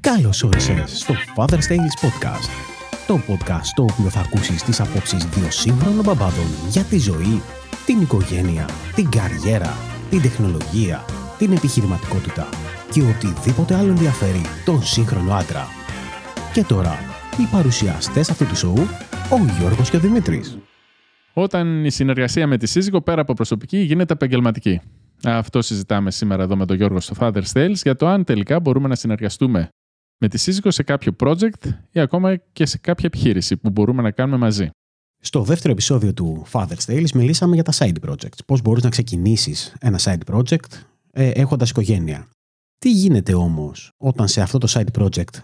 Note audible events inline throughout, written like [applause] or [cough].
Καλώς όρισες στο Father's Tales Podcast. Το podcast στο οποίο θα ακούσεις τις απόψεις δύο σύγχρονων μπαμπάδων για τη ζωή, την οικογένεια, την καριέρα, την τεχνολογία, την επιχειρηματικότητα και οτιδήποτε άλλο ενδιαφέρει τον σύγχρονο άντρα. Και τώρα, οι παρουσιαστές αυτού του σοου, ο Γιώργος και ο Δημήτρης. Όταν η συνεργασία με τη σύζυγο πέρα από προσωπική γίνεται επαγγελματική. Αυτό συζητάμε σήμερα εδώ με τον Γιώργο στο Father's Tales για το αν τελικά μπορούμε να συνεργαστούμε με τη σύζυγο σε κάποιο project ή ακόμα και σε κάποια επιχείρηση που μπορούμε να κάνουμε μαζί. Στο δεύτερο επεισόδιο του Father's Tales μιλήσαμε για τα side projects. Πώς μπορείς να ξεκινήσεις ένα side project ε, έχοντας οικογένεια. Τι γίνεται όμως όταν σε αυτό το side project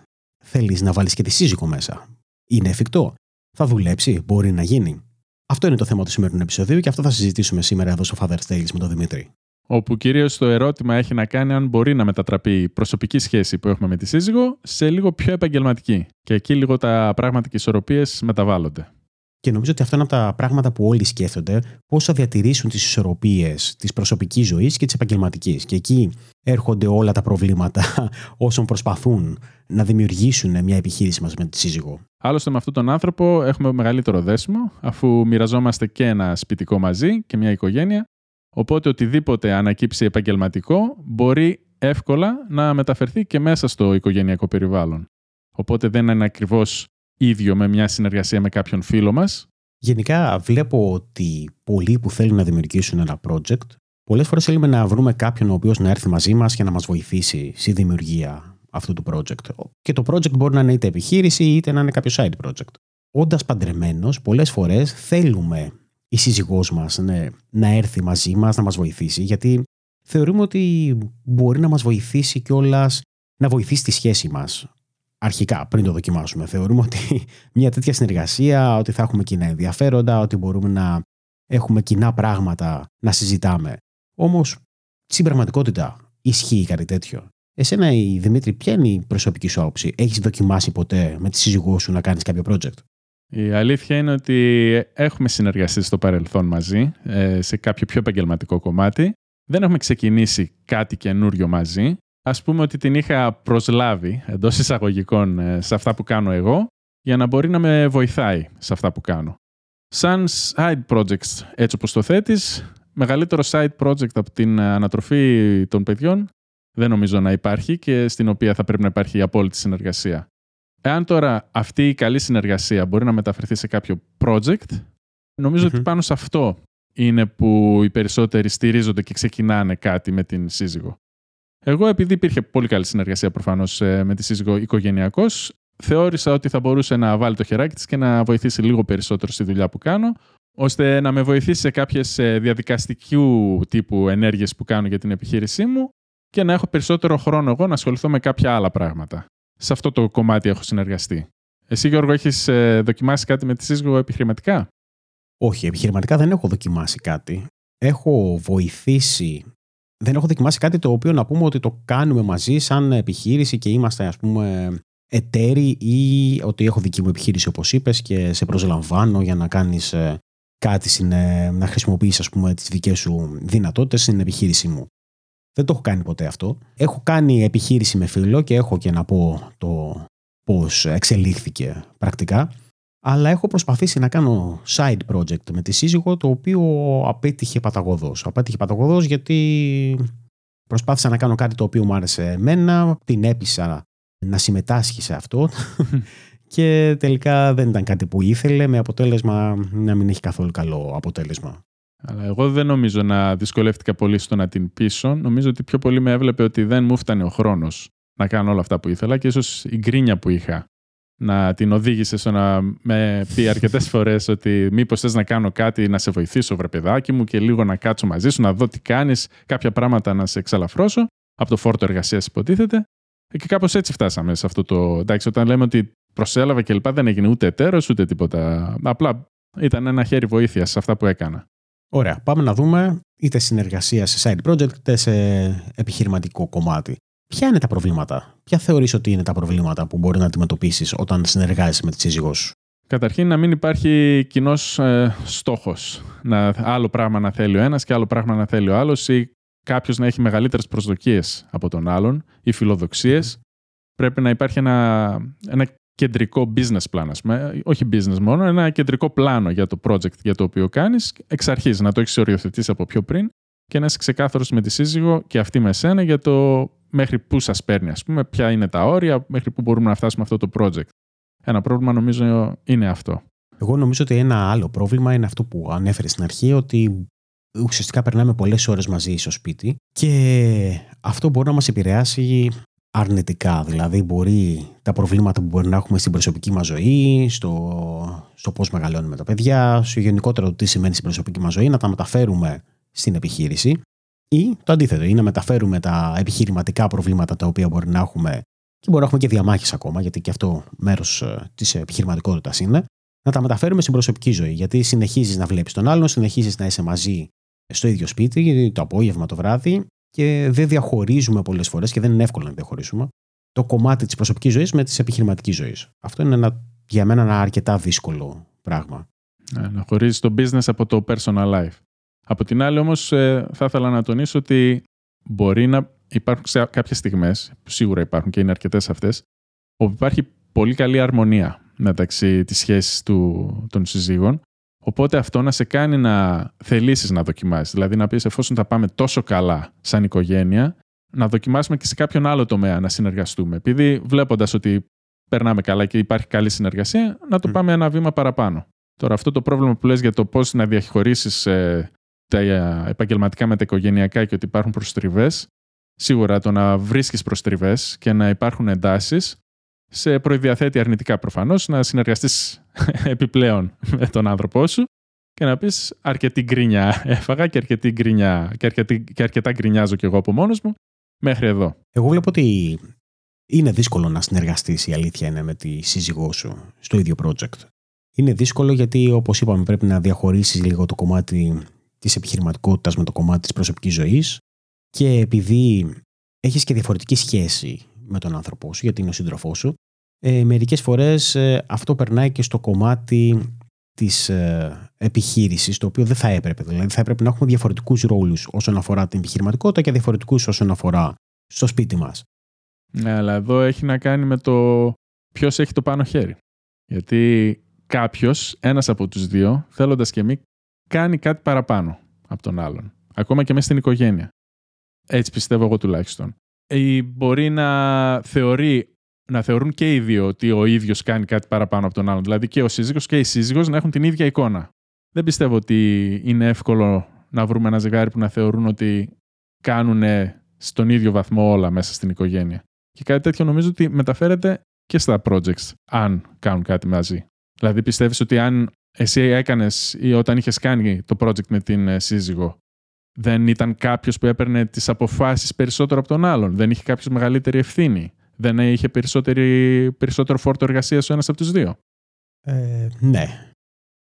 θέλεις να βάλεις και τη σύζυγο μέσα; Είναι εφικτό; Θα δουλέψει, μπορεί να γίνει; Αυτό είναι το θέμα του σημερινού επεισοδίου και αυτό θα συζητήσουμε σήμερα εδώ στο Father's Tales με τον Δημήτρη όπου κυρίως το ερώτημα έχει να κάνει αν μπορεί να μετατραπεί η προσωπική σχέση που έχουμε με τη σύζυγο σε λίγο πιο επαγγελματική. Και εκεί λίγο τα πράγματα και οι ισορροπίες μεταβάλλονται. Και νομίζω ότι αυτό είναι από τα πράγματα που όλοι σκέφτονται, πώς θα διατηρήσουν τις ισορροπίες της προσωπικής ζωής και της επαγγελματικής. Και εκεί έρχονται όλα τα προβλήματα [laughs] όσων προσπαθούν να δημιουργήσουν μια επιχείρηση μαζί με τη σύζυγο. Άλλωστε, με αυτόν τον άνθρωπο έχουμε μεγαλύτερο δέσιμο, αφού μοιραζόμαστε και ένα σπιτικό μαζί και μια οικογένεια Οπότε οτιδήποτε ανακύψει επαγγελματικό μπορεί εύκολα να μεταφερθεί και μέσα στο οικογενειακό περιβάλλον. Οπότε δεν είναι ακριβώς ίδιο με μια συνεργασία με κάποιον φίλο μας. Γενικά βλέπω ότι πολλοί που θέλουν να δημιουργήσουν ένα project, πολλές φορές θέλουμε να βρούμε κάποιον ο οποίος να έρθει μαζί μας και να μας βοηθήσει στη δημιουργία αυτού του project. Και το project μπορεί να είναι είτε επιχείρηση είτε να είναι κάποιο side project. Όντας παντρεμένος, πολλές φορές θέλουμε η σύζυγός μας ναι, να έρθει μαζί μας, να μας βοηθήσει, γιατί θεωρούμε ότι μπορεί να μας βοηθήσει κιόλας να βοηθήσει τη σχέση μας. Αρχικά, πριν το δοκιμάσουμε, θεωρούμε ότι [laughs] μια τέτοια συνεργασία, ότι θα έχουμε κοινά ενδιαφέροντα, ότι μπορούμε να έχουμε κοινά πράγματα να συζητάμε. Όμως, στην πραγματικότητα, ισχύει κάτι τέτοιο. Εσένα, η Δημήτρη, ποια είναι η προσωπική σου άποψη; Έχεις δοκιμάσει ποτέ με τη σύζυγό σου να κάνεις κάποιο project; Η αλήθεια είναι ότι έχουμε συνεργαστεί στο παρελθόν μαζί ε, σε κάποιο πιο επαγγελματικό κομμάτι. Δεν έχουμε ξεκινήσει κάτι καινούριο μαζί. Ας πούμε ότι την είχα προσλάβει εντός εισαγωγικών ε, σε αυτά που κάνω εγώ για να μπορεί να με βοηθάει σε αυτά που κάνω. Σαν side projects, έτσι όπως το θέτεις, μεγαλύτερο side project από την ανατροφή των παιδιών δεν νομίζω να υπάρχει και στην οποία θα πρέπει να υπάρχει η απόλυτη συνεργασία. Εάν τώρα αυτή η καλή συνεργασία μπορεί να μεταφερθεί σε κάποιο project, νομιζω ότι πάνω σε αυτό είναι που οι περισσότεροι στηρίζονται και ξεκινάνε κάτι με την σύζυγο. Εγώ, επειδή υπήρχε πολύ καλή συνεργασία προφανώς ε, με τη σύζυγο οικογενειακώς, θεώρησα ότι θα μπορούσε να βάλει το χεράκι της και να βοηθήσει λίγο περισσότερο στη δουλειά που κάνω, ώστε να με βοηθήσει σε κάποιες διαδικαστικού τύπου ενέργειες που κάνω για την επιχείρησή μου και να έχω περισσότερο χρόνο εγώ να ασχοληθώ με κάποια άλλα πράγματα σε αυτό το κομμάτι έχω συνεργαστεί. Εσύ, Γιώργο, έχεις ε, δοκιμάσει κάτι με τη σύζυγο επιχειρηματικά; Όχι, επιχειρηματικά δεν έχω δοκιμάσει κάτι. Έχω βοηθήσει. Δεν έχω δοκιμάσει κάτι το οποίο να πούμε ότι το κάνουμε μαζί σαν επιχείρηση και είμαστε, ας πούμε, εταίροι ή ότι έχω δική μου επιχείρηση, όπως είπες, και σε προσλαμβάνω για να κάνεις ε, κάτι, να χρησιμοποιήσεις, ας πούμε, τις δικές σου δυνατότητες στην επιχείρησή μου. Δεν το έχω κάνει ποτέ αυτό. Έχω κάνει επιχείρηση με φίλο και έχω και να πω το πώς εξελίχθηκε πρακτικά. Αλλά έχω προσπαθήσει να κάνω side project με τη σύζυγο το οποίο απέτυχε παταγωδός. Απέτυχε παταγωδός γιατί προσπάθησα να κάνω κάτι το οποίο μου άρεσε εμένα, την έπεισα να συμμετάσχει σε αυτό [laughs] και τελικά δεν ήταν κάτι που ήθελε με αποτέλεσμα να μην έχει καθόλου καλό αποτέλεσμα. Αλλά εγώ δεν νομίζω να δυσκολεύτηκα πολύ στο να την πείσω. Νομίζω ότι πιο πολύ με έβλεπε ότι δεν μου φτανε ο χρόνος να κάνω όλα αυτά που ήθελα και ίσως η γκρίνια που είχα να την οδήγησε στο να με πει αρκετές [laughs] φορές ότι μήπως θες να κάνω κάτι να σε βοηθήσω, βρε παιδάκι μου, και λίγο να κάτσω μαζί σου, να δω τι κάνεις, κάποια πράγματα να σε εξαλαφρώσω από το φόρτο εργασίας, υποτίθεται. Και κάπως έτσι φτάσαμε σε αυτό το. Εντάξει, όταν λέμε ότι προσέλαβα και λοιπά, δεν έγινε ούτε εταίρος ούτε τίποτα. Απλά ήταν ένα χέρι βοήθειας σε αυτά που έκανα. Ωραία. Πάμε να δούμε είτε συνεργασία σε side project είτε σε επιχειρηματικό κομμάτι. Ποια είναι τα προβλήματα, ποια θεωρείς ότι είναι τα προβλήματα που μπορεί να αντιμετωπίσεις όταν συνεργάζεσαι με τη σύζυγός σου; Καταρχήν να μην υπάρχει κοινός ε, στόχος. Άλλο πράγμα να θέλει ο ένας και άλλο πράγμα να θέλει ο άλλος, ή κάποιος να έχει μεγαλύτερες προσδοκίες από τον άλλον ή φιλοδοξίες. πρέπει να υπάρχει ένα, ένα κεντρικό business plan, ας πούμε. όχι business μόνο, ένα κεντρικό πλάνο για το project για το οποίο κάνεις, εξ αρχής να το έχεις οριοθετήσει από πιο πριν και να είσαι ξεκάθαρος με τη σύζυγο και αυτή με σένα για το μέχρι πού σας παίρνει, ας πούμε, ποια είναι τα όρια, μέχρι πού μπορούμε να φτάσουμε αυτό το project. Ένα πρόβλημα νομίζω είναι αυτό. Εγώ νομίζω ότι ένα άλλο πρόβλημα είναι αυτό που ανέφερε στην αρχή, ότι ουσιαστικά περνάμε πολλές ώρες μαζί στο σπίτι και αυτό μπορεί να μας επηρεάσει αρνητικά. Δηλαδή, μπορεί τα προβλήματα που μπορεί να έχουμε στην προσωπική μας ζωή, στο, στο πώς μεγαλώνουμε τα παιδιά, στο γενικότερο το τι σημαίνει στην προσωπική μας ζωή, να τα μεταφέρουμε στην επιχείρηση. Ή το αντίθετο, ή να μεταφέρουμε τα επιχειρηματικά προβλήματα τα οποία μπορεί να έχουμε και μπορεί να έχουμε και διαμάχες ακόμα, γιατί και αυτό μέρος ε, της επιχειρηματικότητας είναι, να τα μεταφέρουμε στην προσωπική ζωή. Γιατί συνεχίζεις να βλέπεις τον άλλον, συνεχίζεις να είσαι μαζί στο ίδιο σπίτι, το απόγευμα, το βράδυ και δεν διαχωρίζουμε πολλές φορές και δεν είναι εύκολο να διαχωρίσουμε το κομμάτι της προσωπικής ζωής με της επιχειρηματικής ζωής. Αυτό είναι ένα, για μένα ένα αρκετά δύσκολο πράγμα. Ναι, να χωρίζεις το business από το personal life. Από την άλλη, όμως, ε, θα ήθελα να τονίσω ότι μπορεί να υπάρχουν σε κάποιες στιγμές, που σίγουρα υπάρχουν και είναι αρκετές αυτές, όπου υπάρχει πολύ καλή αρμονία μεταξύ της σχέσης των συζύγων Οπότε αυτό να σε κάνει να θελήσεις να δοκιμάσεις. Δηλαδή να πεις, εφόσον θα πάμε τόσο καλά σαν οικογένεια, να δοκιμάσουμε και σε κάποιον άλλο τομέα να συνεργαστούμε. Επειδή βλέποντας ότι περνάμε καλά και υπάρχει καλή συνεργασία, να το πάμε ένα βήμα παραπάνω. Τώρα, αυτό το πρόβλημα που λες για το πώς να διαχωρίσεις ε, τα επαγγελματικά με τα οικογενειακά και ότι υπάρχουν προστριβές, σίγουρα το να βρίσκεις προστριβές και να υπάρχουν εντάσεις σε προδιαθέτει αρνητικά προφανώς να συνεργαστείς [laughs] επιπλέον με τον άνθρωπό σου και να πεις αρκετή γκρινιά έφαγα και αρκετή γκρινιά και, αρκετή, και αρκετά γκρινιάζω κι εγώ από μόνος μου μέχρι εδώ. Εγώ βλέπω ότι είναι δύσκολο να συνεργαστείς η αλήθεια είναι με τη σύζυγό σου στο ίδιο project. Είναι δύσκολο γιατί όπως είπαμε πρέπει να διαχωρίσεις λίγο το κομμάτι της επιχειρηματικότητας με το κομμάτι της προσωπικής ζωής και επειδή έχεις και διαφορετική σχέση με τον άνθρωπό σου, γιατί είναι ο σύντροφός σου. Ε, μερικές φορές ε, αυτό περνάει και στο κομμάτι της ε, επιχείρησης, το οποίο δεν θα έπρεπε. Δηλαδή θα έπρεπε να έχουμε διαφορετικούς ρόλους όσον αφορά την επιχειρηματικότητα και διαφορετικούς όσον αφορά στο σπίτι μας. Ναι, αλλά εδώ έχει να κάνει με το ποιος έχει το πάνω χέρι. Γιατί κάποιος, ένας από τους δύο, θέλοντας και μη, κάνει κάτι παραπάνω από τον άλλον. Ακόμα και μέσα στην οικογένεια. Έτσι πιστεύω εγώ τουλάχιστον ή μπορεί να θεωρεί να θεωρούν και οι δύο ότι ο ίδιος κάνει κάτι παραπάνω από τον άλλον. Δηλαδή και ο σύζυγος και η σύζυγος να έχουν την ίδια εικόνα. Δεν πιστεύω ότι είναι εύκολο να βρούμε ένα ζευγάρι που να θεωρούν ότι κάνουν στον ίδιο βαθμό όλα μέσα στην οικογένεια. Και κάτι τέτοιο νομίζω ότι μεταφέρεται και στα projects, αν κάνουν κάτι μαζί. Δηλαδή πιστεύεις ότι αν εσύ έκανες ή όταν είχες κάνει το project με την ε, σύζυγο, δεν ήταν κάποιος που έπαιρνε τις αποφάσεις περισσότερο από τον άλλον. Δεν είχε κάποιος μεγαλύτερη ευθύνη. Δεν είχε περισσότερο φόρτο εργασίας ο ένας από τους δύο. Ε, ναι.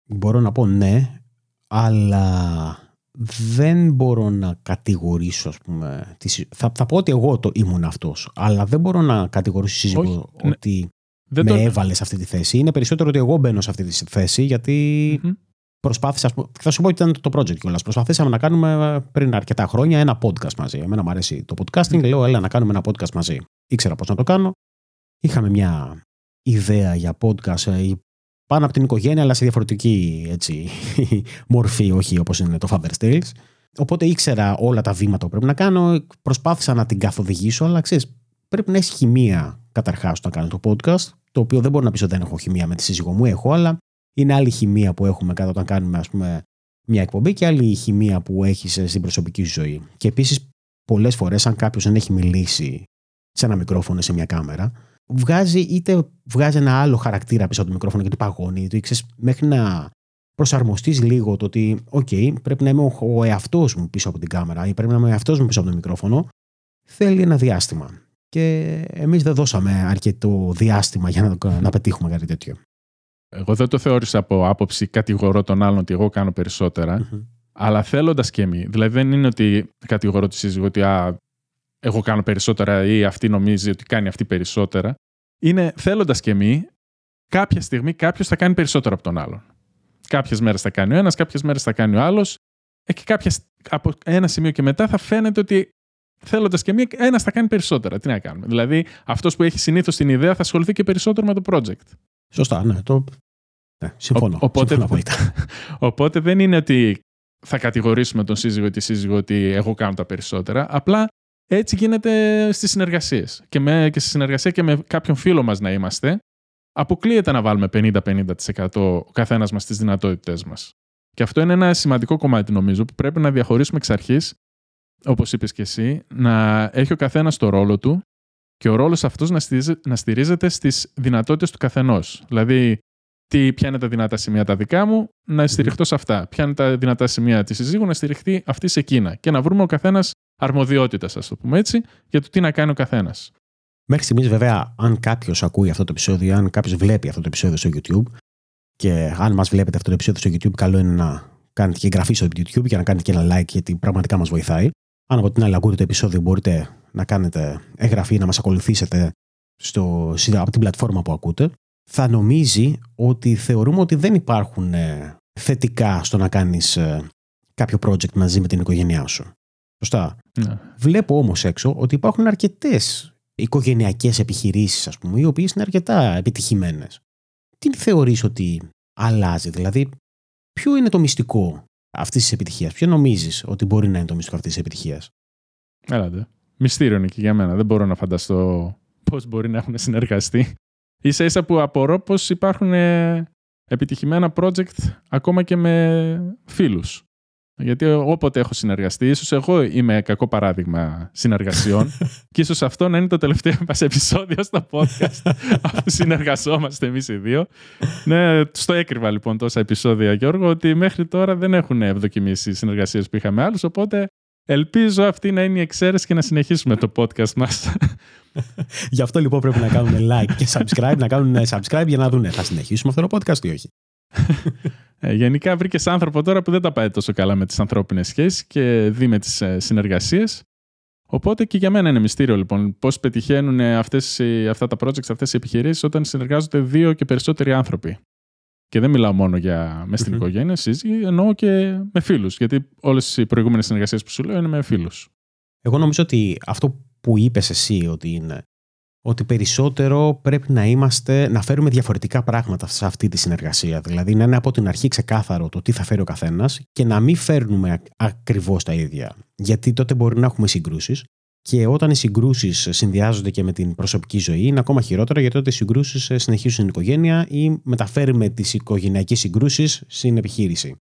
Μπορώ να πω ναι, αλλά δεν μπορώ να κατηγορήσω, ας πούμε. Θα, θα πω ότι εγώ το ήμουν αυτός, αλλά δεν μπορώ να κατηγορήσω σύζυγο ναι. ότι με το... έβαλες σε αυτή τη θέση. Είναι περισσότερο ότι εγώ μπαίνω σε αυτή τη θέση, προσπάθησα. Θα σου πω ότι ήταν το project κιόλας. Προσπαθήσαμε να κάνουμε πριν αρκετά χρόνια ένα podcast μαζί. Εμένα μου αρέσει το podcasting. Λέω, έλα να κάνουμε ένα podcast μαζί. Ήξερα πώς να το κάνω. Είχαμε μια ιδέα για podcast ε, πάνω από την οικογένεια, αλλά σε διαφορετική έτσι, [laughs] μορφή, όχι όπως είναι το Father's Tales. Οπότε ήξερα όλα τα βήματα που πρέπει να κάνω. Προσπάθησα να την καθοδηγήσω, αλλά ξέρεις, πρέπει να έχεις χημεία καταρχάς όταν κάνεις το podcast. Το οποίο δεν μπορώ να πεις ότι δεν έχω χημεία με τη σύζυγό μου, έχω, αλλά είναι άλλη χημεία που έχουμε κατά όταν κάνουμε ας πούμε, μια εκπομπή και άλλη χημεία που έχει στην προσωπική σου ζωή. Και επίσης, πολλές φορές, αν κάποιος δεν έχει μιλήσει σε ένα μικρόφωνο, σε μια κάμερα, βγάζει είτε βγάζει ένα άλλο χαρακτήρα πίσω από το μικρόφωνο και το παγώνει, το ξέρεις, μέχρι να προσαρμοστείς λίγο το ότι, OK, πρέπει να είμαι ο εαυτός μου πίσω από την κάμερα ή πρέπει να είμαι ο εαυτός μου πίσω από το μικρόφωνο, θέλει ένα διάστημα. Και εμείς δεν δώσαμε αρκετό διάστημα για να, να πετύχουμε κάτι τέτοιο. Εγώ δεν το θεώρησα από άποψη κατηγορώ τον άλλον ότι εγώ κάνω αλλά θέλοντας και εμείς. Δηλαδή δεν είναι ότι κατηγορώ τη σύζυγο ότι α, εγώ κάνω περισσότερα ή αυτή νομίζει ότι κάνει αυτή περισσότερα. Είναι θέλοντας και εμείς, κάποια στιγμή κάποιος θα κάνει περισσότερο από τον άλλον. Κάποιες μέρες θα κάνει ο ένας, κάποιες μέρες θα κάνει ο άλλος. Ε, και κάποια, από ένα σημείο και μετά θα φαίνεται ότι θέλοντας και μία, ένας θα κάνει περισσότερα. Τι να κάνουμε. Δηλαδή, αυτός που έχει συνήθως την ιδέα θα ασχοληθεί και περισσότερο με το project. Σωστά, ναι. Το... ναι συμφωνώ. Ο, οπότε, συμφωνώ [laughs] οπότε δεν είναι ότι θα κατηγορήσουμε τον σύζυγο ή τη σύζυγο ότι εγώ κάνω τα περισσότερα. Απλά έτσι γίνεται στις συνεργασίες. Και, και στη συνεργασία και με κάποιον φίλο μας να είμαστε, αποκλείεται να βάλουμε 50-50% ο καθένας μας στις δυνατότητές μας. Και αυτό είναι ένα σημαντικό κομμάτι, νομίζω, που πρέπει να διαχωρίσουμε εξ αρχής, όπως είπες και εσύ, να έχει ο καθένας το ρόλο του και ο ρόλος αυτός να στηρίζεται στις δυνατότητες του καθενός. Δηλαδή, τι, ποια είναι τα δυνατά σημεία τα δικά μου, να στηριχτώ σε αυτά. Ποια είναι τα δυνατά σημεία της συζύγου, να στηριχτεί αυτή σε εκείνα. Και να βρούμε ο καθένας αρμοδιότητας, ας το πούμε έτσι, για το τι να κάνει ο καθένας. Μέχρι στιγμής, βέβαια, αν κάποιος ακούει αυτό το επεισόδιο, αν κάποιος βλέπει αυτό το επεισόδιο στο YouTube, και αν μας βλέπετε αυτό το επεισόδιο στο YouTube, καλό είναι να κάνετε και εγγραφή στο YouTube και να κάνετε και ένα like, γιατί πραγματικά μας βοηθάει. Αν από την άλλη ακούτε το επεισόδιο, μπορείτε να κάνετε εγγραφή, να μας ακολουθήσετε στο, από την πλατφόρμα που ακούτε. Θα νομίζει ότι θεωρούμε ότι δεν υπάρχουν ε, θετικά στο να κάνεις ε, κάποιο project μαζί με την οικογένειά σου. Σωστά. Ναι. Βλέπω όμως έξω ότι υπάρχουν αρκετές οικογενειακές επιχειρήσεις, ας πούμε, οι οποίες είναι αρκετά επιτυχημένες. Τι θεωρείς ότι αλλάζει, δηλαδή ποιο είναι το μυστικό αυτής της επιτυχίας, ποιο νομίζεις ότι μπορεί να είναι το μυστικό αυτής της επιτυχίας; Έλατε. Μυστήριο είναι και για μένα. Δεν μπορώ να φανταστώ πώς μπορεί να έχουν συνεργαστεί. σα ίσα που απορώ πως υπάρχουν ε, επιτυχημένα project ακόμα και με φίλους. Γιατί όποτε έχω συνεργαστεί, ίσως εγώ είμαι κακό παράδειγμα συνεργασιών [laughs] και ίσως αυτό να είναι το τελευταίο μας επεισόδιο στο podcast, [laughs] αφού συνεργαζόμαστε εμείς οι δύο. Ναι, στο έκρυβα λοιπόν τόσα επεισόδια, Γιώργο, ότι μέχρι τώρα δεν έχουν ευδοκιμήσει οι συνεργασίες που είχαμε άλλους. Οπότε ελπίζω αυτή να είναι η εξαίρεση και να συνεχίσουμε το podcast μας. [laughs] Γι' αυτό λοιπόν πρέπει να κάνουμε like και subscribe, να κάνουν subscribe για να δουν θα συνεχίσουμε αυτό το podcast ή όχι. Ε, γενικά βρήκες άνθρωπο τώρα που δεν τα πάει τόσο καλά με τις ανθρώπινες σχέσεις και δει με τις ε, συνεργασίες. Οπότε και για μένα είναι μυστήριο λοιπόν πώς πετυχαίνουν αυτές, αυτά τα projects, αυτές οι επιχειρήσεις όταν συνεργάζονται δύο και περισσότεροι άνθρωποι. Και δεν μιλάω μόνο για μες στην mm-hmm. οικογένεια, σύζυγη, εννοώ και με φίλους. Γιατί όλες οι προηγούμενες συνεργασίες που σου λέω είναι με φίλους. Εγώ νομίζω ότι αυτό που είπες εσύ ότι είναι ότι περισσότερο πρέπει να είμαστε, να φέρουμε διαφορετικά πράγματα σε αυτή τη συνεργασία. Δηλαδή να είναι από την αρχή ξεκάθαρο το τι θα φέρει ο καθένας και να μην φέρνουμε ακριβώς τα ίδια. Γιατί τότε μπορεί να έχουμε συγκρούσεις και όταν οι συγκρούσεις συνδυάζονται και με την προσωπική ζωή, είναι ακόμα χειρότερα γιατί τότε οι συγκρούσεις συνεχίζουν στην οικογένεια ή μεταφέρουμε τις οικογενειακές συγκρούσεις στην επιχείρηση.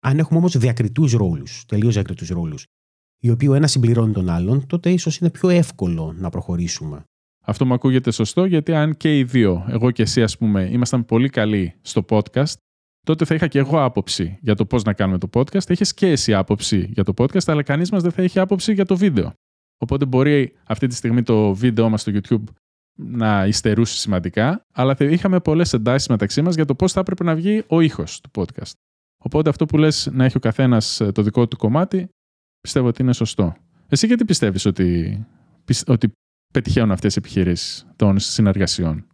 Αν έχουμε όμως διακριτούς ρόλους, τελείως διακριτούς ρόλους, οι οποίοι ο ένας συμπληρώνει τον άλλον, τότε ίσως είναι πιο εύκολο να προχωρήσουμε. Αυτό μου ακούγεται σωστό γιατί αν και οι δύο, εγώ και εσύ, ας πούμε, ήμασταν πολύ καλοί στο podcast, τότε θα είχα και εγώ άποψη για το πώς να κάνουμε το podcast. Θα είχες και εσύ άποψη για το podcast, αλλά κανείς μας δεν θα έχει άποψη για το βίντεο. Οπότε μπορεί αυτή τη στιγμή το βίντεο μας στο YouTube να υστερούσε σημαντικά, αλλά θα είχαμε πολλές εντάσεις μεταξύ μας για το πώς θα έπρεπε να βγει ο ήχος του podcast. Οπότε αυτό που λες να έχει ο καθένας ε, το δικό του κομμάτι, πιστεύω ότι είναι σωστό. Εσύ γιατί πιστεύεις ότι, ότι πετυχαίνουν αυτές οι επιχειρήσεις των συνεργασιών;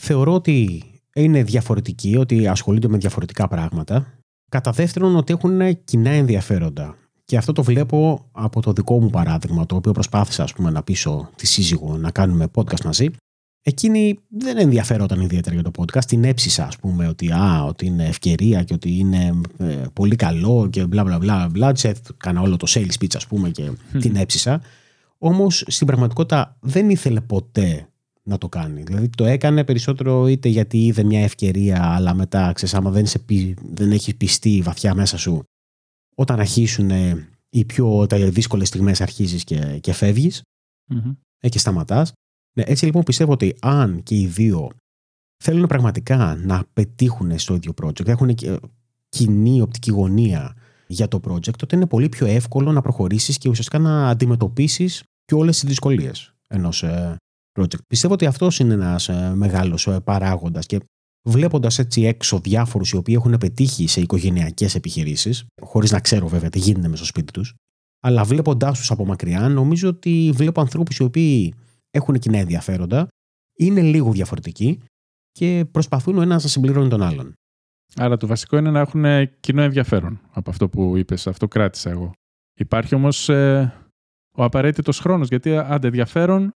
Θεωρώ ότι είναι διαφορετικοί, ότι ασχολούνται με διαφορετικά πράγματα. Κατά δεύτερον, ότι έχουν κοινά ενδιαφέροντα. Και αυτό το βλέπω από το δικό μου παράδειγμα, το οποίο προσπάθησα ας πούμε, να πείσω τη σύζυγο να κάνουμε podcast μαζί. Εκείνη δεν ενδιαφέρονταν ιδιαίτερα για το podcast. Την έψησα, ας πούμε, ότι, α, ότι είναι ευκαιρία και ότι είναι ε, πολύ καλό και μπλα μπλα μπλα. μπλα. Κάνα όλο το sales pitch, ας πούμε, και την έψησα. Όμως στην πραγματικότητα δεν ήθελε ποτέ να το κάνει. Δηλαδή το έκανε περισσότερο είτε γιατί είδε μια ευκαιρία, αλλά μετά ξέρεις, άμα δεν, σε, δεν έχει πιστεί βαθιά μέσα σου, όταν αρχίσουν οι πιο δύσκολες στιγμές αρχίζεις και, και φεύγεις mm-hmm. και σταματάς. Ναι, έτσι λοιπόν πιστεύω ότι αν και οι δύο θέλουν πραγματικά να πετύχουν στο ίδιο project, έχουν κοινή οπτική γωνία για το project, τότε είναι πολύ πιο εύκολο να προχωρήσεις και ουσιαστικά να αντιμετωπίσεις και όλες τις δυσκολίες ενός ε, project. Πιστεύω ότι αυτός είναι ένας ε, μεγάλος ε, παράγοντας και βλέποντας έτσι έξω διάφορους οι οποίοι έχουν πετύχει σε οικογενειακές επιχειρήσεις, χωρίς να ξέρω βέβαια τι γίνεται με στο σπίτι τους, αλλά βλέποντάς τους από μακριά νομίζω ότι βλέπω ανθρώπους οι οποίοι έχουν κοινά ενδιαφέροντα, είναι λίγο διαφορετικοί και προσπαθούν ο ένας να συμπληρώνει τον άλλον. Άρα το βασικό είναι να έχουν κοινό ενδιαφέρον από αυτό που είπες, αυτό κράτησα εγώ. Υπάρχει όμως ο απαραίτητος χρόνος. Γιατί άντε ενδιαφέρον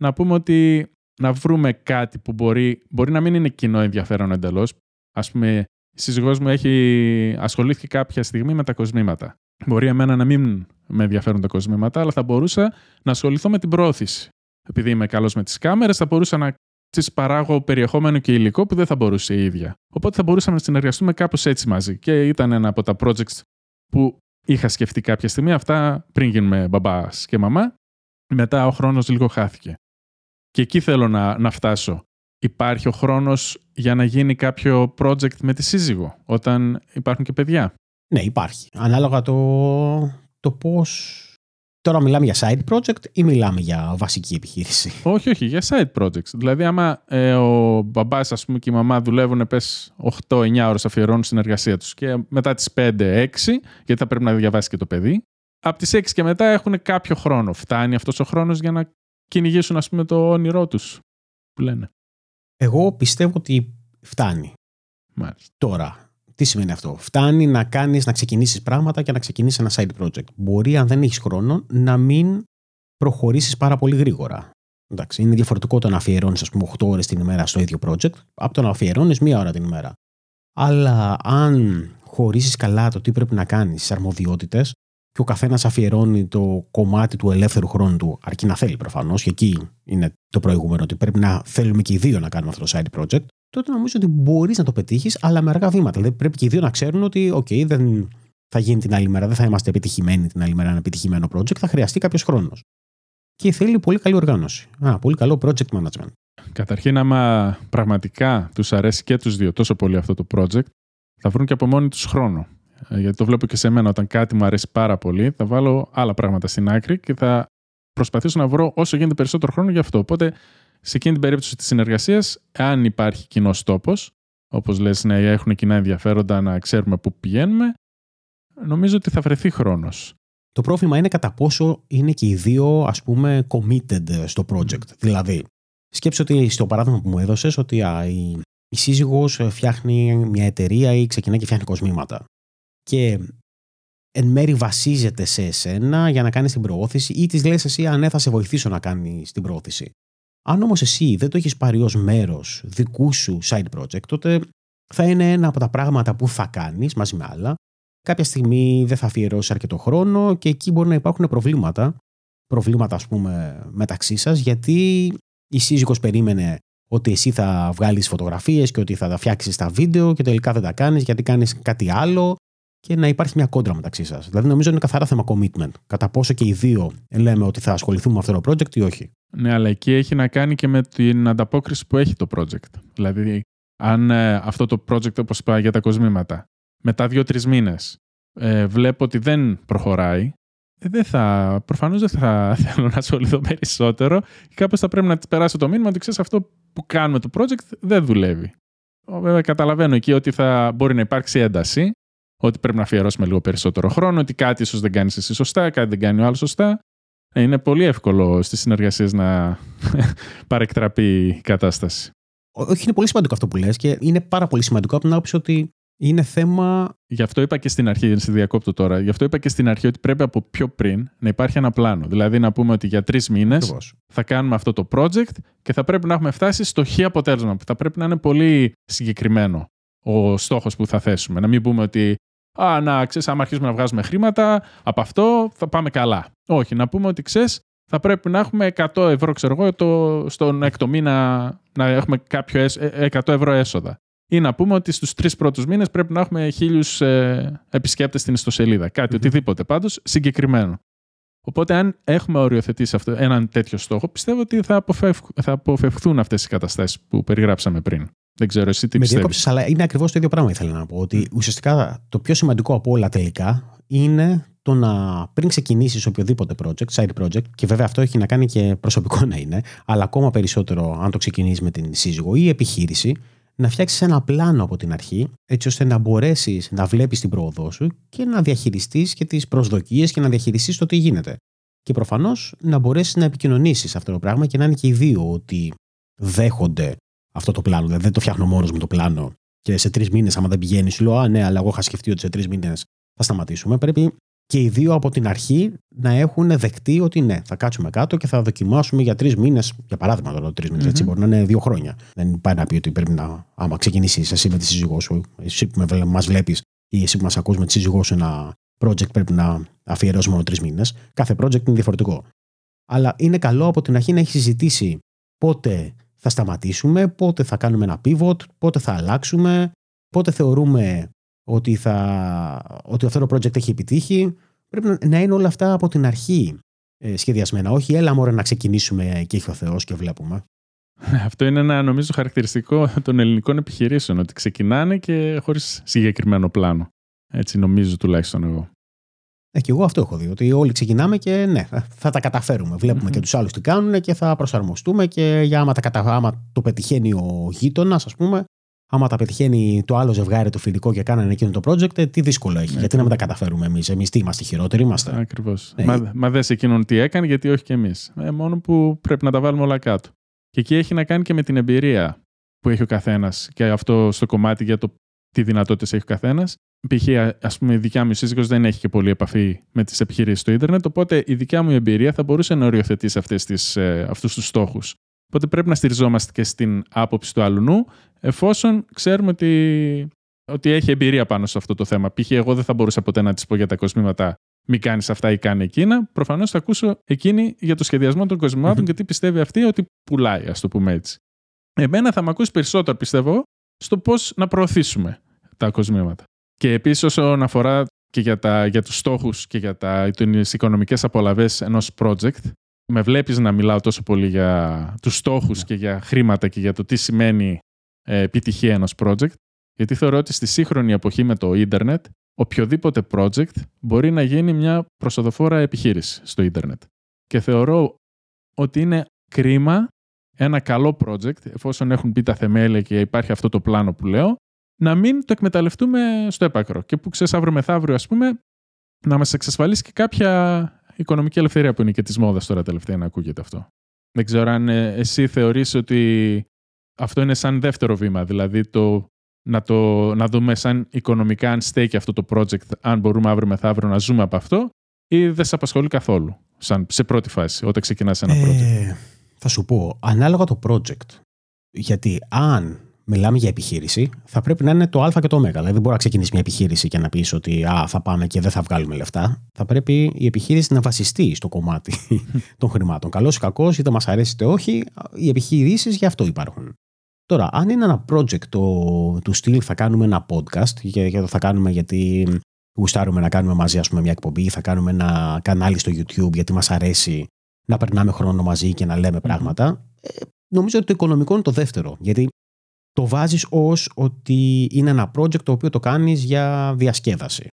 να πούμε ότι να βρούμε κάτι που μπορεί, μπορεί να μην είναι κοινό ενδιαφέρον εντελώς. Α πούμε, η σύζυγός μου έχει ασχολήθηκε κάποια στιγμή με τα κοσμήματα. Μπορεί εμένα να μην με ενδιαφέρουν τα κοσμήματα, αλλά θα μπορούσα να ασχοληθώ με την πρόθεση. Επειδή είμαι καλός με τις κάμερες, θα μπορούσα να τη παράγω περιεχόμενο και υλικό που δεν θα μπορούσε η ίδια. Οπότε θα μπορούσαμε να συνεργαστούμε κάπως έτσι μαζί. Και ήταν ένα από τα projects που είχα σκεφτεί κάποια στιγμή. Αυτά πριν γίνουμε μπαμπάς και μαμά. Μετά ο χρόνος λίγο χάθηκε. Και εκεί θέλω να, να φτάσω. Υπάρχει ο χρόνος για να γίνει κάποιο project με τη σύζυγο, όταν υπάρχουν και παιδιά; Ναι, υπάρχει. Ανάλογα το, το πώς... Τώρα μιλάμε για side project ή μιλάμε για βασική επιχείρηση; Όχι, όχι, για side projects. Δηλαδή, άμα ε, ο μπαμπάς ας πούμε, και η μαμά δουλεύουν πες 8-9 ώρες αφιερώνουν στην εργασία τους και μετά τις 5-6, γιατί θα πρέπει να διαβάσει και το παιδί, από τις 6 και μετά έχουν κάποιο χρόνο. Φτάνει αυτός ο χρόνος για να κυνηγήσουν ας πούμε το όνειρό τους που λένε. Εγώ πιστεύω ότι φτάνει. Μάλιστα. Τώρα, τι σημαίνει αυτό; Φτάνει να κάνεις, να ξεκινήσεις πράγματα και να ξεκινήσεις ένα side project. Μπορεί αν δεν έχεις χρόνο να μην προχωρήσεις πάρα πολύ γρήγορα. Εντάξει, είναι διαφορετικό το να αφιερώνεις, ας πούμε, 8 ώρες την ημέρα στο ίδιο project, από το να αφιερώνεις μία ώρα την ημέρα. Αλλά αν χωρίσει καλά το τι πρέπει να κάνεις, τις αρμοδιότητες, και ο καθένας αφιερώνει το κομμάτι του ελεύθερου χρόνου του, αρκεί να θέλει προφανώς, και εκεί είναι το προηγούμενο, ότι πρέπει να θέλουμε και οι δύο να κάνουμε αυτό το side project, τότε νομίζω ότι μπορείς να το πετύχεις, αλλά με αργά βήματα. Δηλαδή πρέπει και οι δύο να ξέρουν ότι, OK, δεν θα γίνει την άλλη μέρα, δεν θα είμαστε επιτυχημένοι την άλλη μέρα ένα επιτυχημένο project, θα χρειαστεί κάποιος χρόνος. Και θέλει πολύ καλή οργάνωση. Α, πολύ καλό project management. Καταρχήν, άμα πραγματικά τους αρέσει και τους δύο τόσο πολύ αυτό το project, θα βρουν και από μόνοι τους χρόνο. Ε, γιατί το βλέπω και σε μένα όταν κάτι μου αρέσει πάρα πολύ, θα βάλω άλλα πράγματα στην άκρη και θα προσπαθήσω να βρω όσο γίνεται περισσότερο χρόνο γι' αυτό. Οπότε, σε εκείνη την περίπτωση της συνεργασίας, αν υπάρχει κοινός τόπος, όπως λες, να έχουν κοινά ενδιαφέροντα, να ξέρουμε πού πηγαίνουμε, νομίζω ότι θα βρεθεί χρόνος. Το πρόβλημα είναι κατά πόσο είναι και οι δύο, ας πούμε, committed στο project. Δηλαδή, σκέψω ότι στο παράδειγμα που μου έδωσες ότι α, η, η σύζυγος φτιάχνει μια εταιρεία ή ξεκινάει και φτιάχνει κοσμήματα και εν μέρη βασίζεται σε εσένα για να κάνεις την προώθηση ή της λες εσύ αν ναι, θα σε βοηθήσω να κάνεις την προώθηση. Αν όμως εσύ δεν το έχεις πάρει ως μέρος δικού σου side project, τότε θα είναι ένα από τα πράγματα που θα κάνεις μαζί με άλλα. Κάποια στιγμή δεν θα αφιερώσει αρκετό χρόνο και εκεί μπορεί να υπάρχουν προβλήματα. Προβλήματα, ας πούμε, μεταξύ σας, γιατί η σύζυγος περίμενε ότι εσύ θα βγάλεις φωτογραφίες και ότι θα τα φτιάξεις τα βίντεο και τελικά δεν τα κάνεις γιατί κάνεις κάτι άλλο και να υπάρχει μια κόντρα μεταξύ σας. Δηλαδή, νομίζω είναι καθαρά θέμα commitment. Κατά πόσο και οι δύο λέμε ότι θα ασχοληθούμε με αυτό το project ή όχι. Ναι, αλλά εκεί έχει να κάνει και με την ανταπόκριση που έχει το project. Δηλαδή, αν ε, αυτό το project, όπως είπα για τα κοσμήματα, μετά δύο-τρεις μήνες ε, βλέπω ότι δεν προχωράει, ε, δεν θα, προφανώς δεν θα [laughs] θέλω να ασχοληθώ περισσότερο και κάπως θα πρέπει να της περάσω το μήνυμα ότι ξέρεις αυτό που κάνουμε το project δεν δουλεύει. Βέβαια καταλαβαίνω εκεί ότι θα μπορεί να υπάρξει ένταση ότι πρέπει να αφιερώσουμε λίγο περισσότερο χρόνο, ότι κάτι ίσως δεν κάνεις εσύ σωστά, κάτι δεν κάνει ο άλλος σωστά. Ε, είναι πολύ εύκολο στις συνεργασίες να [laughs] παρεκτραπεί η κατάσταση. Όχι, είναι πολύ σημαντικό αυτό που λες και είναι πάρα πολύ σημαντικό από την άποψη ότι είναι θέμα. Γι' αυτό είπα και στην αρχή, στη διακόπτω τώρα, γι' αυτό είπα και στην αρχή ότι πρέπει από πιο πριν να υπάρχει ένα πλάνο. Δηλαδή να πούμε ότι για τρεις μήνες θα κάνουμε αυτό το project και θα πρέπει να έχουμε φτάσει στο χ αποτέλεσμα. Που θα πρέπει να είναι πολύ συγκεκριμένο ο στόχος που θα θέσουμε. Να μην πούμε ότι Α, να ξέρεις, άμα αρχίσουμε να βγάζουμε χρήματα, από αυτό θα πάμε καλά. Όχι, να πούμε ότι ξέρεις, θα πρέπει να έχουμε 100 ευρώ, ξέρω εγώ, το, στον έκτο μήνα να έχουμε κάποιο 100 ε, ευρώ έσοδα. Ή να πούμε ότι στους τρεις πρώτους μήνες πρέπει να έχουμε χίλιους ε, επισκέπτες στην ιστοσελίδα. Κάτι, οτιδήποτε πάντως συγκεκριμένο. Οπότε, αν έχουμε οριοθετήσει αυτό, έναν τέτοιο στόχο, πιστεύω ότι θα, αποφευχ, θα αποφευχθούν αυτές οι καταστάσεις που περιγράψαμε πριν. Δεν ξέρω εσύ τι πιστεύεις; Με αλλά είναι ακριβώς το ίδιο πράγμα ήθελα να πω. Ότι ουσιαστικά το πιο σημαντικό από όλα τελικά είναι το να πριν ξεκινήσεις οποιοδήποτε project, side project, και βέβαια αυτό έχει να κάνει και προσωπικό να είναι, αλλά ακόμα περισσότερο αν το ξεκινήσεις με την σύζυγο ή επιχείρηση, να φτιάξεις ένα πλάνο από την αρχή, έτσι ώστε να μπορέσεις να βλέπεις την πρόοδό σου και να διαχειριστείς και τις προσδοκίες και να διαχειριστείς το τι γίνεται. Και προφανώς να μπορέσεις να επικοινωνήσεις αυτό το πράγμα και να είναι και οι δύο ότι δέχονται αυτό το πλάνο. Δηλαδή δεν το φτιάχνω μόνος μου το πλάνο και σε τρεις μήνες, άμα δεν πηγαίνει, σου λέω Α, ναι, αλλά εγώ είχα σκεφτεί ότι σε τρεις μήνες θα σταματήσουμε. Πρέπει και οι δύο από την αρχή να έχουν δεχτεί ότι ναι, θα κάτσουμε κάτω και θα δοκιμάσουμε για τρεις μήνες. Για παράδειγμα, τώρα τρεις μήνες, έτσι μπορεί να είναι δύο χρόνια. Δεν πάει να πει ότι πρέπει να, άμα ξεκινήσει εσύ με τη σύζυγό σου, εσύ που μας βλέπεις ή εσύ που μας ακούς με τη σύζυγό σου ένα project πρέπει να αφιερώσει μόνο τρεις μήνες. Κάθε project είναι διαφορετικό. Αλλά είναι καλό από την αρχή να έχεις συζητήσει πότε θα σταματήσουμε, πότε θα κάνουμε ένα pivot, πότε θα αλλάξουμε, πότε θεωρούμε ότι, θα, ότι αυτό το project έχει επιτύχει. Πρέπει να είναι όλα αυτά από την αρχή ε, σχεδιασμένα. Όχι, έλα μωρέ να ξεκινήσουμε και έχει ο Θεός και βλέπουμε. Αυτό είναι ένα νομίζω χαρακτηριστικό των ελληνικών επιχειρήσεων, ότι ξεκινάνε και χωρίς συγκεκριμένο πλάνο. Έτσι νομίζω τουλάχιστον εγώ. Ε, και εγώ αυτό έχω δει. Ότι όλοι ξεκινάμε και ναι, θα τα καταφέρουμε. Βλέπουμε mm-hmm. και τους άλλους τι κάνουν και θα προσαρμοστούμε. Και για άμα, τα κατα... άμα το πετυχαίνει ο γείτονας, ας πούμε, άμα τα πετυχαίνει το άλλο ζευγάρι το φιλικό και κάνανε εκείνο το project, ε, τι δύσκολο έχει. Ναι. Γιατί να μην τα καταφέρουμε εμείς. Εμείς τι είμαστε, χειρότεροι είμαστε. Ακριβώς. Ναι. Μα, μα δες εκείνον τι έκανε, γιατί όχι και εμείς. Ε, μόνο που πρέπει να τα βάλουμε όλα κάτω. Και εκεί έχει να κάνει και με την εμπειρία που έχει ο καθένας και αυτό στο κομμάτι για το τι δυνατότητες έχει ο καθένας. Π.χ. ας πούμε, η δικιά μου σύζυγος δεν έχει και πολύ επαφή με τις επιχειρήσεις στο Ιντερνετ, οπότε η δικιά μου εμπειρία θα μπορούσε να οριοθετήσει ε, αυτούς τους στόχους. Οπότε πρέπει να στηριζόμαστε και στην άποψη του αλλού, εφόσον ξέρουμε ότι, ότι έχει εμπειρία πάνω σε αυτό το θέμα. Π.χ. εγώ δεν θα μπορούσα ποτέ να της πω για τα κοσμήματα μη κάνεις αυτά ή κάνει εκείνα. Προφανώς θα ακούσω εκείνη για το σχεδιασμό των κοσμηματων και τι πιστεύει αυτή ότι πουλάει, ας το πούμε έτσι. Εμένα θα με ακούσει περισσότερο, πιστεύω, στο πώς να προωθήσουμε τα κοσμήματα. Και επίσης, όσον αφορά και για, τα, για τους στόχους και για τα, τις οικονομικές απολαβές ενός project, με βλέπεις να μιλάω τόσο πολύ για τους στόχους ναι. και για χρήματα και για το τι σημαίνει ε, επιτυχία ενός project, γιατί θεωρώ ότι στη σύγχρονη εποχή με το ίντερνετ, οποιοδήποτε project μπορεί να γίνει μια προσοδοφόρα επιχείρηση στο ίντερνετ. Και θεωρώ ότι είναι κρίμα ένα καλό project, εφόσον έχουν πει τα θεμέλια και υπάρχει αυτό το πλάνο που λέω, να μην το εκμεταλλευτούμε στο έπακρο. Και που ξέρεις αύριο μεθαύριο, ας πούμε, να μας εξασφαλίσει και κάποια οικονομική ελευθερία που είναι και της μόδας τώρα τελευταία να ακούγεται αυτό. Δεν ξέρω αν ε, εσύ θεωρείς ότι αυτό είναι σαν δεύτερο βήμα, δηλαδή το να, το, να δούμε σαν οικονομικά αν στέκει αυτό το project, αν μπορούμε αύριο μεθαύριο να ζούμε από αυτό ή δεν σε απασχολεί καθόλου σαν, σε πρώτη φάση όταν ξεκινάς ένα project; Ε, θα σου πω, ανάλογα το project. Γιατί αν μιλάμε για επιχείρηση, θα πρέπει να είναι το Α και το Ω. Δηλαδή, δεν μπορεί να ξεκινήσει μια επιχείρηση και να πεις ότι α, θα πάμε και δεν θα βγάλουμε λεφτά. Θα πρέπει η επιχείρηση να βασιστεί στο κομμάτι [laughs] των χρημάτων. Καλός ή κακός, είτε μας αρέσει είτε όχι, οι επιχειρήσεις γι' αυτό υπάρχουν. Τώρα, αν είναι ένα project το, του στυλ θα κάνουμε ένα podcast και, και το θα κάνουμε γιατί γουστάρουμε να κάνουμε μαζί ας πούμε, μια εκπομπή, θα κάνουμε ένα κανάλι στο YouTube γιατί μας αρέσει να περνάμε χρόνο μαζί και να λέμε πράγματα, ε, νομίζω ότι το οικονομικό είναι το δεύτερο. Γιατί το βάζεις ως ότι είναι ένα project το οποίο το κάνεις για διασκέδαση.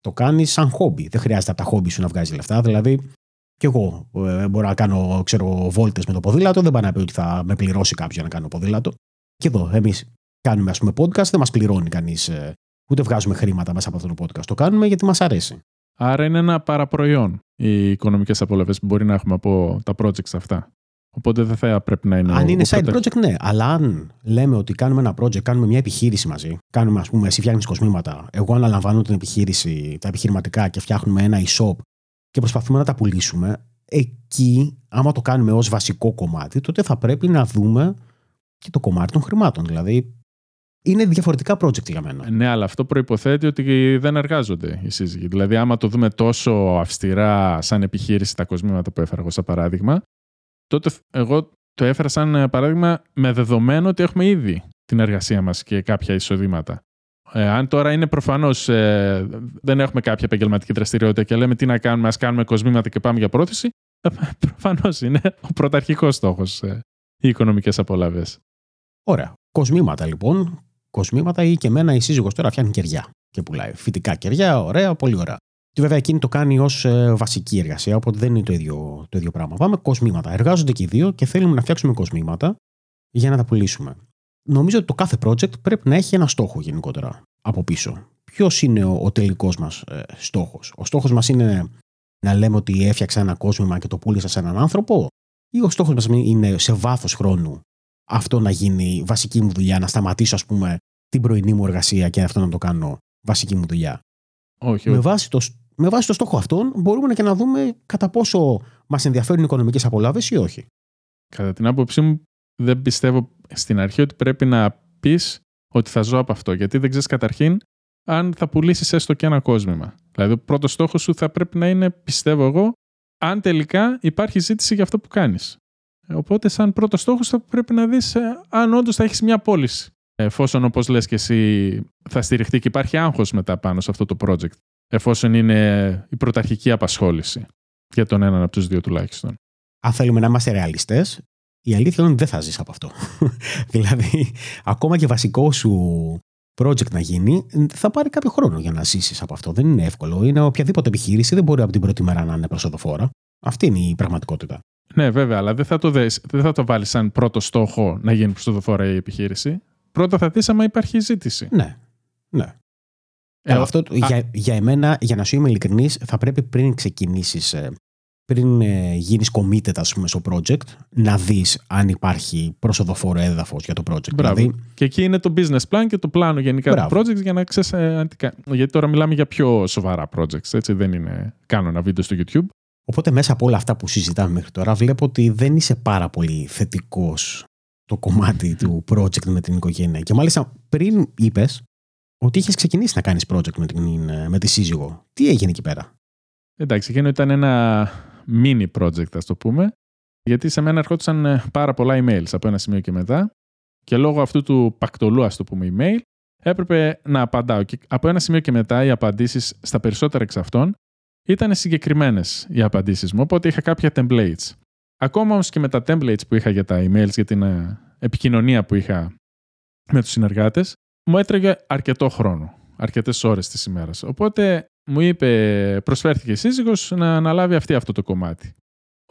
Το κάνεις σαν χόμπι. Δεν χρειάζεται από τα χόμπι σου να βγάζει λεφτά. Δηλαδή, και εγώ ε, μπορώ να κάνω ξέρω, βόλτες με το ποδήλατο. Δεν πάει να πει ότι θα με πληρώσει κάποιος να κάνω ποδήλατο. Και εδώ, εμείς κάνουμε ας πούμε podcast, δεν μας πληρώνει κανείς. Ε, ούτε βγάζουμε χρήματα μέσα από αυτό το podcast. Το κάνουμε γιατί μας αρέσει. Άρα είναι ένα παραπροϊόν οι οικονομικές απολαυέ που μπορεί να έχουμε από τα projects αυτά. Οπότε δεν θα πρέπει να είναι. Αν είναι side project, ναι. Αλλά αν λέμε ότι κάνουμε ένα project, κάνουμε μια επιχείρηση μαζί, κάνουμε, ας πούμε, εσύ φτιάχνεις κοσμήματα, εγώ αναλαμβάνω την επιχείρηση, τα επιχειρηματικά και φτιάχνουμε ένα e-shop και προσπαθούμε να τα πουλήσουμε, εκεί, άμα το κάνουμε ως βασικό κομμάτι, τότε θα πρέπει να δούμε και το κομμάτι των χρημάτων. Δηλαδή, είναι διαφορετικά project για μένα. Ναι, αλλά αυτό προποθέτει ότι δεν εργάζονται οι σύζυγοι. Δηλαδή, άμα το δούμε τόσο αυστηρά σαν επιχείρηση τα κοσμήματα που έφερα εγώ σαν παράδειγμα, τότε εγώ το έφερα σαν ε, παράδειγμα με δεδομένο ότι έχουμε ήδη την εργασία μας και κάποια εισοδήματα. Ε, αν τώρα είναι προφανώς ε, δεν έχουμε κάποια επαγγελματική δραστηριότητα και λέμε τι να κάνουμε, ας κάνουμε κοσμήματα και πάμε για πρόθεση, ε, [laughs] προφανώς είναι ο πρωταρχικός στόχος ε, οι οικονομικές απολαύες. Ωραία. Κοσμήματα λοιπόν. Κοσμήματα ή και εμένα η σύζυγος τώρα φτιάχνει κεριά και πουλάει. Φυτικά κεριά, ωραία, πολύ ωραία. Και βέβαια εκείνη το κάνει ως ε, βασική εργασία, οπότε δεν είναι το ίδιο, το ίδιο πράγμα. Πάμε κοσμήματα. Εργάζονται και οι δύο και θέλουμε να φτιάξουμε κοσμήματα για να τα πουλήσουμε. Νομίζω ότι το κάθε project πρέπει να έχει ένα στόχο γενικότερα από πίσω. Ποιος είναι ο, ο τελικός μας ε, στόχος; Ο στόχος μας είναι να λέμε ότι έφτιαξα ένα κόσμημα και το πούλησα σε έναν άνθρωπο, ή ο στόχος μας είναι σε βάθος χρόνου αυτό να γίνει βασική μου δουλειά, να σταματήσω, ας πούμε, την πρωινή μου εργασία και αυτό να το κάνω βασική μου δουλειά; Όχι, με, Βάση το, με βάση το στόχο αυτόν μπορούμε και να δούμε κατά πόσο μας ενδιαφέρουν οι οικονομικές απολαύε ή όχι. Κατά την άποψή μου, δεν πιστεύω στην αρχή ότι πρέπει να πεις ότι θα ζω από αυτό. Γιατί δεν ξέρεις καταρχήν αν θα πουλήσεις έστω και ένα κόσμημα. Δηλαδή, ο πρώτος στόχος σου θα πρέπει να είναι, πιστεύω εγώ, αν τελικά υπάρχει ζήτηση για αυτό που κάνεις. Οπότε, σαν πρώτος στόχος, θα πρέπει να δεις ε, αν όντως θα έχεις μια πώληση. Εφόσον, όπως λες και εσύ, θα στηριχτεί και υπάρχει άγχος μετά πάνω σε αυτό το project. Εφόσον είναι η πρωταρχική απασχόληση για τον έναν από τους δύο τουλάχιστον. Αν θέλουμε να είμαστε ρεαλιστές, η αλήθεια είναι ότι δεν θα ζεις από αυτό. [laughs] δηλαδή, ακόμα και βασικό σου project να γίνει, θα πάρει κάποιο χρόνο για να ζήσεις από αυτό. Δεν είναι εύκολο. Είναι οποιαδήποτε επιχείρηση, δεν μπορεί από την πρώτη μέρα να είναι προσοδοφόρα. Αυτή είναι η πραγματικότητα. Ναι, βέβαια, αλλά δεν θα το, δες, δεν θα το βάλεις σαν πρώτο στόχο να γίνει προσοδοφόρα η επιχείρηση. Πρώτα θα δεις άμα υπάρχει ζήτηση. Ναι. ναι. Ε, αυτό, για, για εμένα, για να σου είμαι ειλικρινής, θα πρέπει πριν ξεκινήσεις ε, πριν ε, γίνεις committed ας πούμε, στο project, να δεις αν υπάρχει προσοδοφόρο έδαφος για το project. Δηλαδή... Και εκεί είναι το business plan και το πλάνο γενικά του project για να ξέρει. Ε, γιατί τώρα μιλάμε για πιο σοβαρά projects, έτσι δεν είναι. Κάνω ένα βίντεο στο YouTube. Οπότε μέσα από όλα αυτά που συζητάμε μέχρι τώρα, βλέπω ότι δεν είσαι πάρα πολύ θετικός το κομμάτι του project με την οικογένεια. Και μάλιστα πριν είπες ότι είχες ξεκινήσει να κάνεις project με, την, με τη σύζυγο. Τι έγινε εκεί πέρα; Εντάξει, εκείνο ήταν ένα mini project, ας το πούμε, γιατί σε μένα ερχόντουσαν ε, πάρα πολλά emails από ένα σημείο και μετά και λόγω αυτού του πακτολού, ας το πούμε, email, έπρεπε να απαντάω. Και από ένα σημείο και μετά οι απαντήσεις στα περισσότερα εξ αυτών ήταν συγκεκριμένες οι απαντήσεις μου, οπότε είχα κάποια templates. Ακόμα όμως και με τα templates που είχα για τα emails, για την ε, επικοινωνία που είχα με τους συνεργάτες, μου έτρεγε αρκετό χρόνο, αρκετές ώρες της ημέρας. Οπότε μου είπε, προσφέρθηκε η σύζυγος να αναλάβει αυτή αυτό το κομμάτι.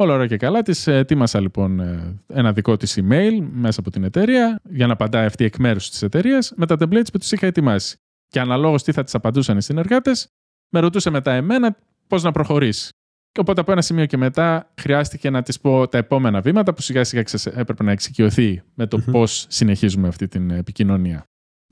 Όλα ωραία και καλά. Της ετοίμασα λοιπόν ε, ένα δικό της email μέσα από την εταιρεία για να απαντάει αυτή εκ μέρου της εταιρείας με τα templates που του είχα ετοιμάσει. Και αναλόγως τι θα της απαντούσαν οι συνεργάτες, με ρωτούσε μετά εμένα πώς να προχωρήσει. Και οπότε από ένα σημείο και μετά χρειάστηκε να της πω τα επόμενα βήματα που σιγά σιγά έπρεπε να εξοικειωθεί με το mm-hmm. πώς συνεχίζουμε αυτή την επικοινωνία.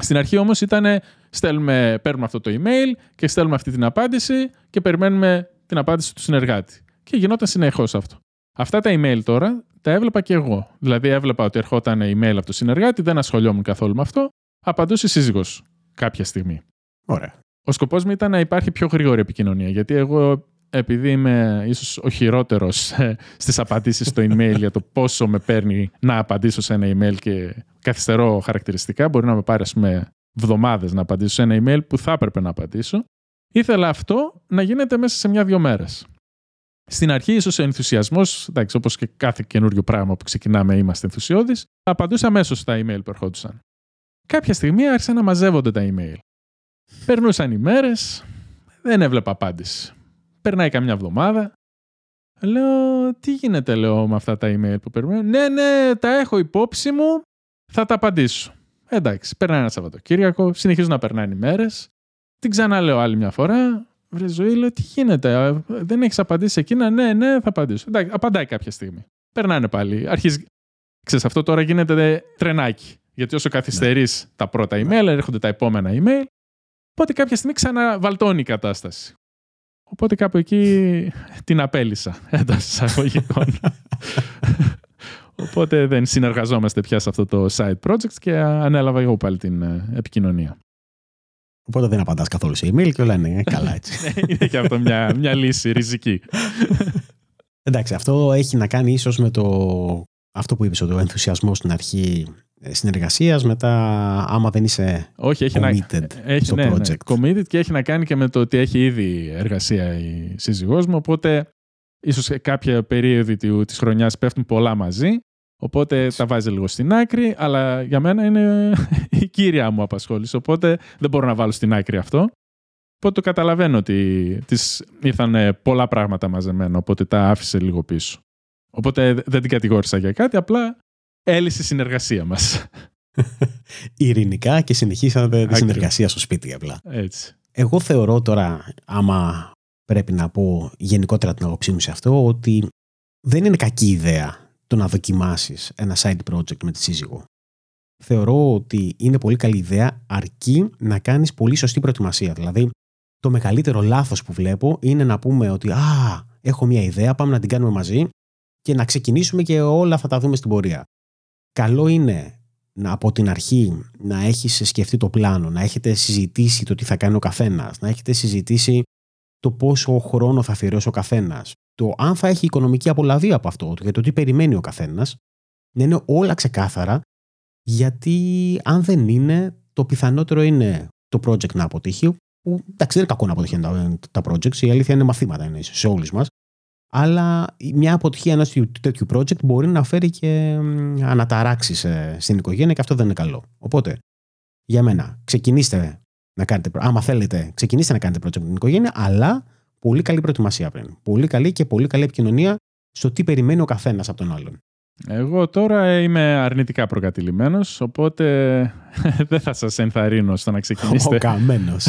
Στην αρχή όμως ήταν στέλνουμε, παίρνουμε αυτό το email και στέλνουμε αυτή την απάντηση και περιμένουμε την απάντηση του συνεργάτη. Και γινόταν συνεχώς αυτό. Αυτά τα email τώρα τα έβλεπα και εγώ. Δηλαδή έβλεπα ότι ερχόταν email από το συνεργάτη, δεν ασχολιόμουν καθόλου με αυτό. Απαντούσε η σύζυγος κάποια στιγμή. Ωραία. Ο σκοπός μου ήταν να υπάρχει πιο γρήγορη επικοινωνία. Γιατί εγώ επειδή είμαι ίσως ο χειρότερος ε, στις απαντήσεις στο email για το πόσο με παίρνει να απαντήσω σε ένα email και καθυστερώ χαρακτηριστικά, μπορεί να με πάρει ας πούμε εβδομάδες να απαντήσω σε ένα email που θα έπρεπε να απαντήσω, ήθελα αυτό να γίνεται μέσα σε μια-δυο μέρες. Στην αρχή, ίσως ο ενθουσιασμός, όπως και κάθε καινούριο πράγμα που ξεκινάμε, είμαστε ενθουσιώδεις, απαντούσα αμέσως στα email που ερχόντουσαν. Κάποια στιγμή άρχισαν να μαζεύονται τα email. Περνούσαν οι μέρες, δεν έβλεπα απάντηση. Περνάει καμιά εβδομάδα. Λέω, τι γίνεται, λέω, με αυτά τα email που περιμένω; Ναι, ναι, τα έχω υπόψη μου, θα τα απαντήσω. Εντάξει, περνάει ένα Σαββατοκύριακο, συνεχίζουν να περνάνε οι μέρες. Την ξαναλέω άλλη μια φορά. Βρε ζωή, λέω, τι γίνεται, δεν έχεις απαντήσει εκείνα; Ναι, ναι, θα απαντήσω. Εντάξει, απαντάει κάποια στιγμή. Περνάνε πάλι. Αρχίζει. Ξέρεις, αυτό τώρα γίνεται τρενάκι. Γιατί όσο καθυστερείς ναι. τα πρώτα email, ναι. έρχονται τα επόμενα email. Οπότε κάποια στιγμή ξαναβαλτώνει η κατάσταση. Οπότε κάπου εκεί την απέλησα εντός εισαγωγικών. Οπότε δεν συνεργαζόμαστε πια σε αυτό το side project και ανέλαβα εγώ πάλι την ε, επικοινωνία. Οπότε δεν απαντάς καθόλου σε email και όλα είναι καλά έτσι. [laughs] Ναι, είναι και αυτό μια, μια λύση ριζική. Εντάξει, αυτό έχει να κάνει ίσως με το αυτό που είπες, ότι ο ενθουσιασμός στην αρχή ε, συνεργασίας, μετά άμα δεν είσαι Όχι, έχει committed να... έχει, στο ναι, ναι, project. committed και έχει να κάνει και με το ότι έχει ήδη εργασία η σύζυγός μου, οπότε ίσως κάποια περίοδοι της χρονιάς πέφτουν πολλά μαζί, οπότε τα βάζει λίγο στην άκρη, αλλά για μένα είναι [laughs] η κύρια μου απασχόληση, οπότε δεν μπορώ να βάλω στην άκρη αυτό. Οπότε το καταλαβαίνω ότι της ήρθαν πολλά πράγματα μαζεμένα, οπότε τα άφησε λίγο πίσω. Οπότε δεν την κατηγόρησα για κάτι, απλά έλυσε η συνεργασία μας. [laughs] Ειρηνικά και συνεχίσατε τη συνεργασία στο σπίτι απλά. Έτσι. Εγώ θεωρώ τώρα, άμα πρέπει να πω γενικότερα την άποψή μου σε αυτό, ότι δεν είναι κακή ιδέα το να δοκιμάσεις ένα side project με τη σύζυγο. Θεωρώ ότι είναι πολύ καλή ιδέα αρκεί να κάνεις πολύ σωστή προετοιμασία. Δηλαδή, το το μεγαλύτερο λάθος που βλέπω είναι να πούμε ότι «Α, έχω μια ιδέα, πάμε να την κάνουμε μαζί και να ξεκινήσουμε και όλα θα τα δούμε στην πορεία». Καλό είναι να, από την αρχή να έχεις σκεφτεί το πλάνο, να έχετε συζητήσει το τι θα κάνει ο καθένας, να έχετε συζητήσει το πόσο χρόνο θα αφιερώσει ο καθένας, το αν θα έχει οικονομική απολαβή από αυτό για το τι περιμένει ο καθένας, να είναι όλα ξεκάθαρα γιατί αν δεν είναι, το πιθανότερο είναι το project να αποτύχει. Που εντάξει, δεν είναι κακό να αποτυχαίνουν τα, τα projects. Η αλήθεια είναι μαθήματα είναι σε όλους μας. Αλλά μια αποτυχία ενός τέτοιου project μπορεί να φέρει και αναταράξεις στην οικογένεια και αυτό δεν είναι καλό. Οπότε, για μένα, ξεκινήστε να κάνετε. Άμα θέλετε, ξεκινήστε να κάνετε project με την οικογένεια, αλλά πολύ καλή προετοιμασία πριν. Πολύ καλή και πολύ καλή επικοινωνία στο τι περιμένει ο καθένας από τον άλλον. Εγώ τώρα είμαι αρνητικά προκατηλημένος, οπότε [laughs] δεν θα σας ενθαρρύνω στο να ξεκινήσετε. Ο καμένος.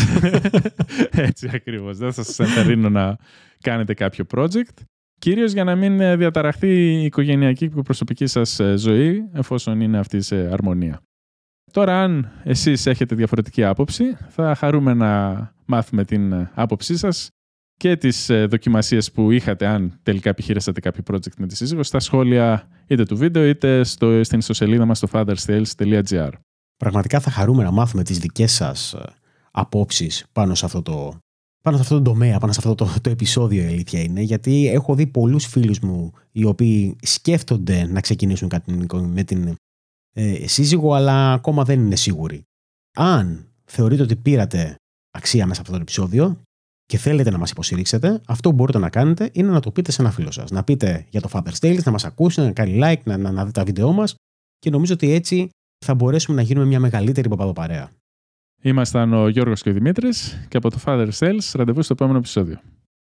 [laughs] Έτσι ακριβώς. Δεν θα σας ενθαρρύνω να κάνετε κάποιο project. Κυρίως για να μην διαταραχθεί η οικογενειακή και προσωπική σας ζωή, εφόσον είναι αυτή σε αρμονία. Τώρα, αν εσείς έχετε διαφορετική άποψη, θα χαρούμε να μάθουμε την άποψή σας και τις ε, δοκιμασίες που είχατε αν τελικά επιχείρησατε κάποιο project με τη σύζυγος στα σχόλια είτε του βίντεο είτε στο, στην ιστοσελίδα μας στο fatherstales.gr Πραγματικά θα χαρούμε να μάθουμε τις δικές σας ε, απόψεις πάνω σε αυτό το, πάνω σε αυτό το τομέα, πάνω σε αυτό το, το επεισόδιο η αλήθεια είναι, γιατί έχω δει πολλούς φίλους μου οι οποίοι σκέφτονται να ξεκινήσουν κάτι με την ε, σύζυγο, αλλά ακόμα δεν είναι σίγουροι. Αν θεωρείτε ότι πήρατε αξία μέσα από αυτό το επεισόδιο, και θέλετε να μας υποστηρίξετε, αυτό που μπορείτε να κάνετε είναι να το πείτε σε ένα φίλο σας. Να πείτε για το Father's Tales, να μας ακούσει, να κάνει like, να, να, να δει τα βίντεό μας και νομίζω ότι έτσι θα μπορέσουμε να γίνουμε μια μεγαλύτερη παπαδοπαρέα. Ήμασταν ο Γιώργος και ο Δημήτρης και από το Father's Tales ραντεβού στο επόμενο επεισόδιο.